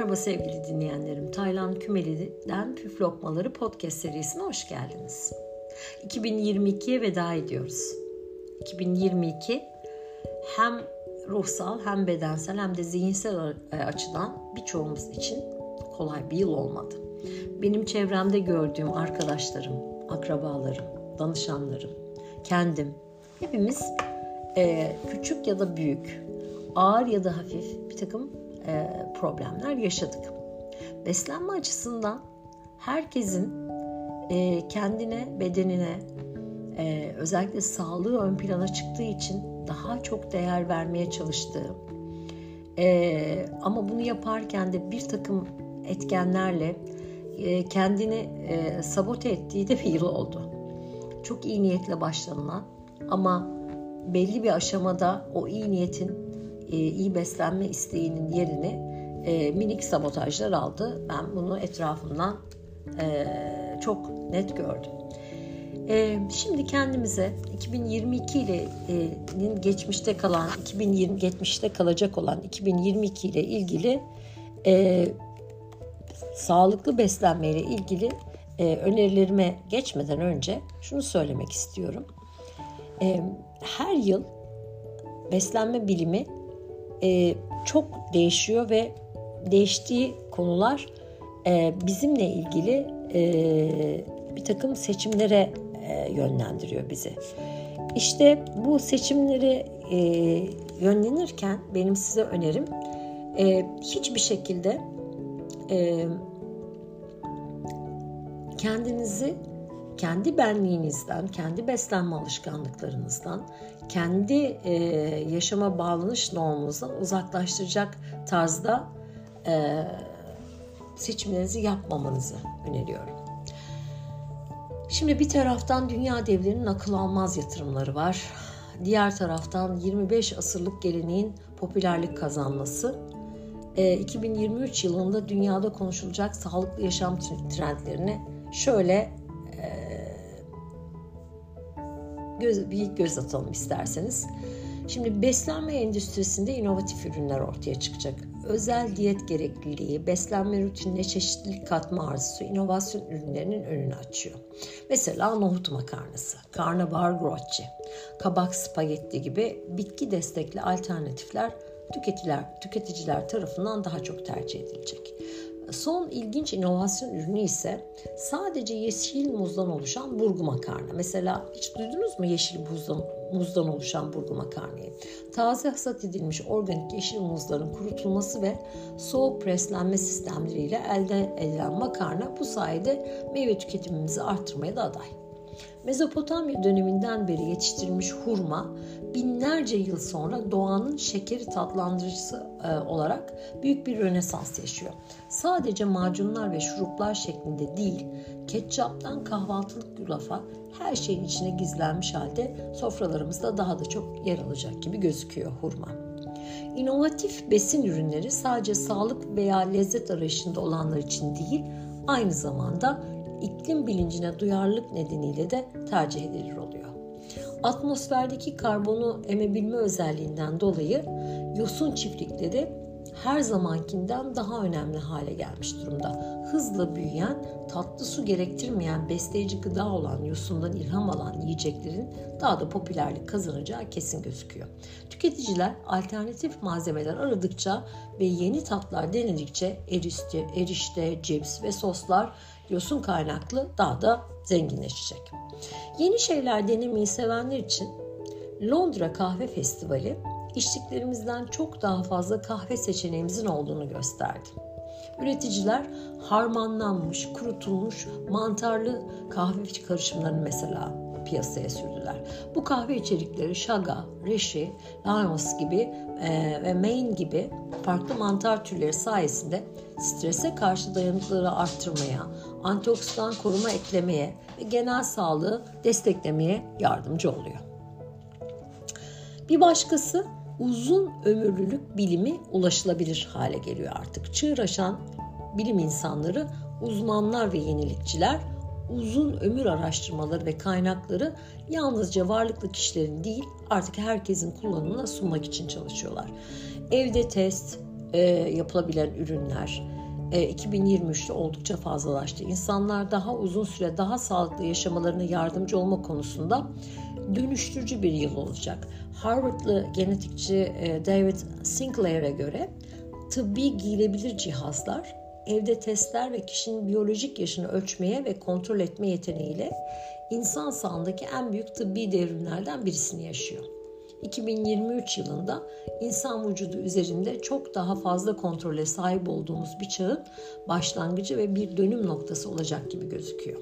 Merhaba sevgili dinleyenlerim. Taylan Kümeli'den Püf Lokmaları podcast serisine hoş geldiniz. 2022'ye veda ediyoruz. 2022 hem ruhsal hem bedensel hem de zihinsel açıdan birçoğumuz için kolay bir yıl olmadı. Benim çevremde gördüğüm arkadaşlarım, akrabalarım, danışanlarım, kendim hepimiz e, küçük ya da büyük, ağır ya da hafif bir takım e, problemler yaşadık. Beslenme açısından herkesin e, kendine, bedenine, e, özellikle sağlığı ön plana çıktığı için daha çok değer vermeye çalıştığı e, ama bunu yaparken de bir takım etkenlerle e, kendini e, sabote ettiği de bir yıl oldu. Çok iyi niyetle başlanılan ama belli bir aşamada o iyi niyetin, iyi beslenme isteğinin yerini e, minik sabotajlar aldı. Ben bunu etrafımdan e, çok net gördüm. E, şimdi kendimize 2022 ile'nin geçmişte kalan 2020 geçmişte kalacak olan 2022 ile ilgili e, sağlıklı beslenme ile ilgili e, önerilerime geçmeden önce şunu söylemek istiyorum. E, her yıl beslenme bilimi e, çok değişiyor ve değiştiği konular e, bizimle ilgili e, bir takım seçimlere e, yönlendiriyor bizi. İşte bu seçimleri e, yönlenirken benim size önerim e, hiçbir şekilde e, kendinizi kendi benliğinizden, kendi beslenme alışkanlıklarınızdan, kendi e, yaşama bağlanış normunuzdan uzaklaştıracak tarzda e, seçimlerinizi yapmamanızı öneriyorum. Şimdi bir taraftan dünya devlerinin akıl almaz yatırımları var. Diğer taraftan 25 asırlık geleneğin popülerlik kazanması. 2023 yılında dünyada konuşulacak sağlıklı yaşam trendlerini şöyle göz, bir göz atalım isterseniz. Şimdi beslenme endüstrisinde inovatif ürünler ortaya çıkacak. Özel diyet gerekliliği, beslenme rutinine çeşitlilik katma arzusu inovasyon ürünlerinin önünü açıyor. Mesela nohut makarnası, karnabahar grocci, kabak spagetti gibi bitki destekli alternatifler tüketiciler, tüketiciler tarafından daha çok tercih edilecek. Son ilginç inovasyon ürünü ise sadece yeşil muzdan oluşan burgu makarna. Mesela hiç duydunuz mu yeşil muzdan, muzdan oluşan burgu makarnayı? Taze hasat edilmiş organik yeşil muzların kurutulması ve soğuk preslenme sistemleriyle elde edilen makarna bu sayede meyve tüketimimizi arttırmaya da aday. Mezopotamya döneminden beri yetiştirilmiş hurma binlerce yıl sonra doğanın şekeri tatlandırıcısı e, olarak büyük bir rönesans yaşıyor. Sadece macunlar ve şuruplar şeklinde değil, ketçaptan kahvaltılık yulafa her şeyin içine gizlenmiş halde sofralarımızda daha da çok yer alacak gibi gözüküyor hurma. İnovatif besin ürünleri sadece sağlık veya lezzet arayışında olanlar için değil, aynı zamanda iklim bilincine duyarlılık nedeniyle de tercih edilir oluyor. Atmosferdeki karbonu emebilme özelliğinden dolayı yosun çiftlikleri her zamankinden daha önemli hale gelmiş durumda. Hızla büyüyen, tatlı su gerektirmeyen besleyici gıda olan yosundan ilham alan yiyeceklerin daha da popülerlik kazanacağı kesin gözüküyor. Tüketiciler alternatif malzemeler aradıkça ve yeni tatlar denedikçe erişte, erişte, cips ve soslar yosun kaynaklı daha da zenginleşecek. Yeni şeyler denemeyi sevenler için Londra Kahve Festivali içtiklerimizden çok daha fazla kahve seçeneğimizin olduğunu gösterdi. Üreticiler harmanlanmış, kurutulmuş, mantarlı kahve karışımlarını mesela piyasaya sürdüler. Bu kahve içerikleri Shaga, Rishi, Laos gibi e, ve Maine gibi farklı mantar türleri sayesinde strese karşı dayanıklılığı arttırmaya, antioksidan koruma eklemeye ve genel sağlığı desteklemeye yardımcı oluyor. Bir başkası uzun ömürlülük bilimi ulaşılabilir hale geliyor artık. Çığır bilim insanları, uzmanlar ve yenilikçiler uzun ömür araştırmaları ve kaynakları yalnızca varlıklı kişilerin değil artık herkesin kullanımına sunmak için çalışıyorlar. Evde test, e, yapılabilen ürünler 2023'te oldukça fazlalaştı. İnsanlar daha uzun süre daha sağlıklı yaşamalarına yardımcı olma konusunda dönüştürücü bir yıl olacak. Harvardlı genetikçi e, David Sinclair'e göre tıbbi giyilebilir cihazlar evde testler ve kişinin biyolojik yaşını ölçmeye ve kontrol etme yeteneğiyle insan sağlığındaki en büyük tıbbi devrimlerden birisini yaşıyor. 2023 yılında insan vücudu üzerinde çok daha fazla kontrole sahip olduğumuz bir çağın başlangıcı ve bir dönüm noktası olacak gibi gözüküyor.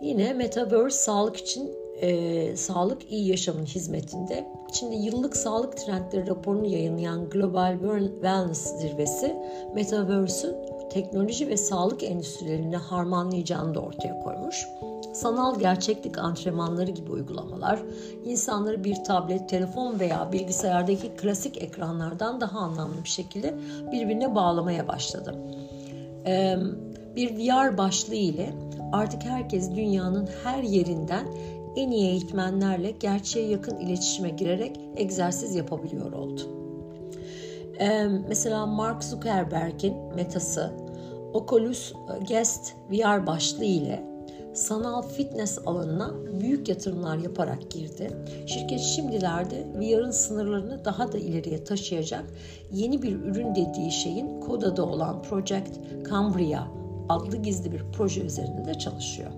Yine Metaverse sağlık için e, sağlık iyi yaşamın hizmetinde. Şimdi yıllık sağlık trendleri raporunu yayınlayan Global Wellness Zirvesi Metaverse'ün teknoloji ve sağlık endüstrilerini harmanlayacağını da ortaya koymuş. Sanal gerçeklik antrenmanları gibi uygulamalar insanları bir tablet, telefon veya bilgisayardaki klasik ekranlardan daha anlamlı bir şekilde birbirine bağlamaya başladı. Bir VR başlığı ile artık herkes dünyanın her yerinden en iyi eğitmenlerle gerçeğe yakın iletişime girerek egzersiz yapabiliyor oldu. Ee, mesela Mark Zuckerberg'in metası Oculus Guest VR başlığı ile sanal fitness alanına büyük yatırımlar yaparak girdi. Şirket şimdilerde VR'ın sınırlarını daha da ileriye taşıyacak yeni bir ürün dediği şeyin kodada olan Project Cambria adlı gizli bir proje üzerinde de çalışıyor.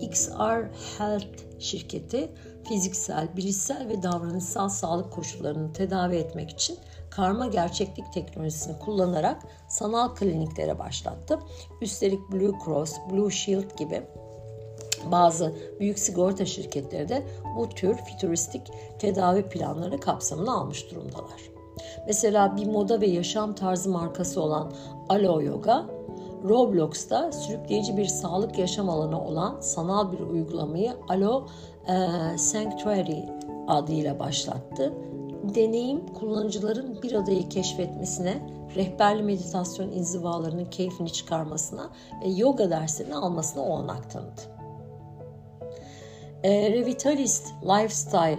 XR Health şirketi fiziksel, bilişsel ve davranışsal sağlık koşullarını tedavi etmek için karma gerçeklik teknolojisini kullanarak sanal kliniklere başlattı. Üstelik Blue Cross, Blue Shield gibi bazı büyük sigorta şirketleri de bu tür fütüristik tedavi planları kapsamına almış durumdalar. Mesela bir moda ve yaşam tarzı markası olan Alo Yoga Roblox'ta sürükleyici bir sağlık yaşam alanı olan sanal bir uygulamayı Alo Sanctuary adıyla başlattı. Deneyim kullanıcıların bir adayı keşfetmesine, rehberli meditasyon inzivalarının keyfini çıkarmasına ve yoga derslerini almasına olanak tanıdı. E, Revitalist Lifestyle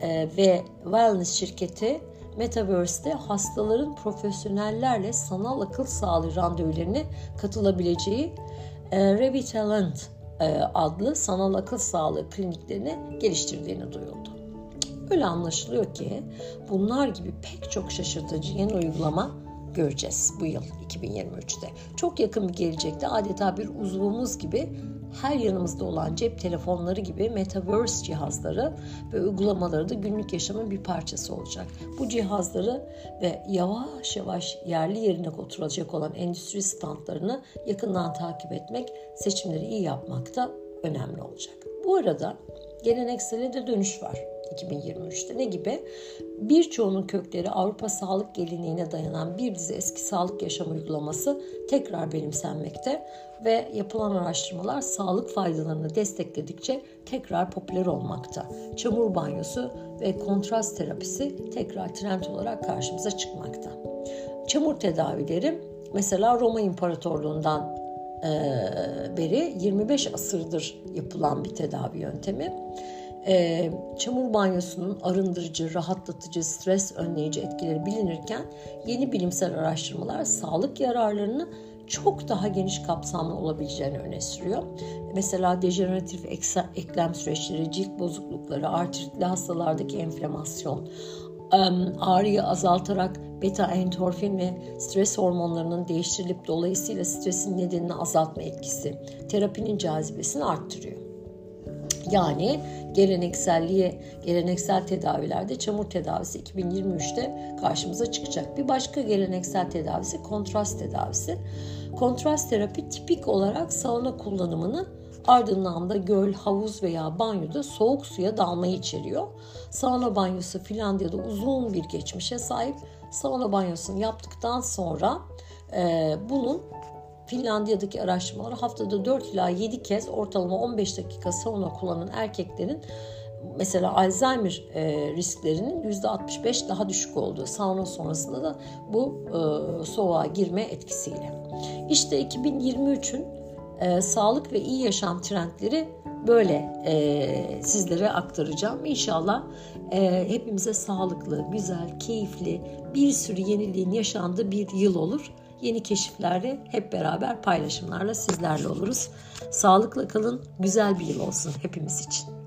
e, ve Wellness şirketi Metaverse'de hastaların profesyonellerle sanal akıl sağlığı randevularına katılabileceği e, Revitalent e, adlı sanal akıl sağlığı kliniklerini geliştirdiğini duyuldu. Öyle anlaşılıyor ki bunlar gibi pek çok şaşırtıcı yeni uygulama göreceğiz bu yıl 2023'te. Çok yakın bir gelecekte adeta bir uzvumuz gibi her yanımızda olan cep telefonları gibi metaverse cihazları ve uygulamaları da günlük yaşamın bir parçası olacak. Bu cihazları ve yavaş yavaş yerli yerine oturacak olan endüstri standlarını yakından takip etmek, seçimleri iyi yapmakta önemli olacak. Bu arada geleneksele de dönüş var. 2023'te. Ne gibi? Birçoğunun kökleri Avrupa sağlık geleneğine dayanan bir dizi eski sağlık yaşam uygulaması tekrar benimsenmekte ve yapılan araştırmalar sağlık faydalarını destekledikçe tekrar popüler olmakta. Çamur banyosu ve kontrast terapisi tekrar trend olarak karşımıza çıkmakta. Çamur tedavileri mesela Roma İmparatorluğundan beri 25 asırdır yapılan bir tedavi yöntemi e, çamur banyosunun arındırıcı, rahatlatıcı, stres önleyici etkileri bilinirken yeni bilimsel araştırmalar sağlık yararlarını çok daha geniş kapsamlı olabileceğini öne sürüyor. Mesela dejeneratif eklem süreçleri, cilt bozuklukları, artritli hastalardaki enflamasyon, ağrıyı azaltarak beta endorfin ve stres hormonlarının değiştirilip dolayısıyla stresin nedenini azaltma etkisi terapinin cazibesini arttırıyor. Yani gelenekselliğe, geleneksel tedavilerde çamur tedavisi 2023'te karşımıza çıkacak. Bir başka geleneksel tedavisi kontrast tedavisi. Kontrast terapi tipik olarak sauna kullanımını ardından da göl, havuz veya banyoda soğuk suya dalmayı içeriyor. Sauna banyosu Finlandiya'da uzun bir geçmişe sahip. Sauna banyosunu yaptıktan sonra e, bunun Finlandiya'daki araştırmalar haftada 4 ila 7 kez ortalama 15 dakika sauna kullanan erkeklerin mesela Alzheimer e, risklerinin %65 daha düşük olduğu sauna sonrasında da bu e, soğuğa girme etkisiyle. İşte 2023'ün e, sağlık ve iyi yaşam trendleri böyle e, sizlere aktaracağım. İnşallah e, hepimize sağlıklı, güzel, keyifli, bir sürü yeniliğin yaşandığı bir yıl olur. Yeni keşiflerle hep beraber paylaşımlarla sizlerle oluruz. Sağlıkla kalın, güzel bir yıl olsun hepimiz için.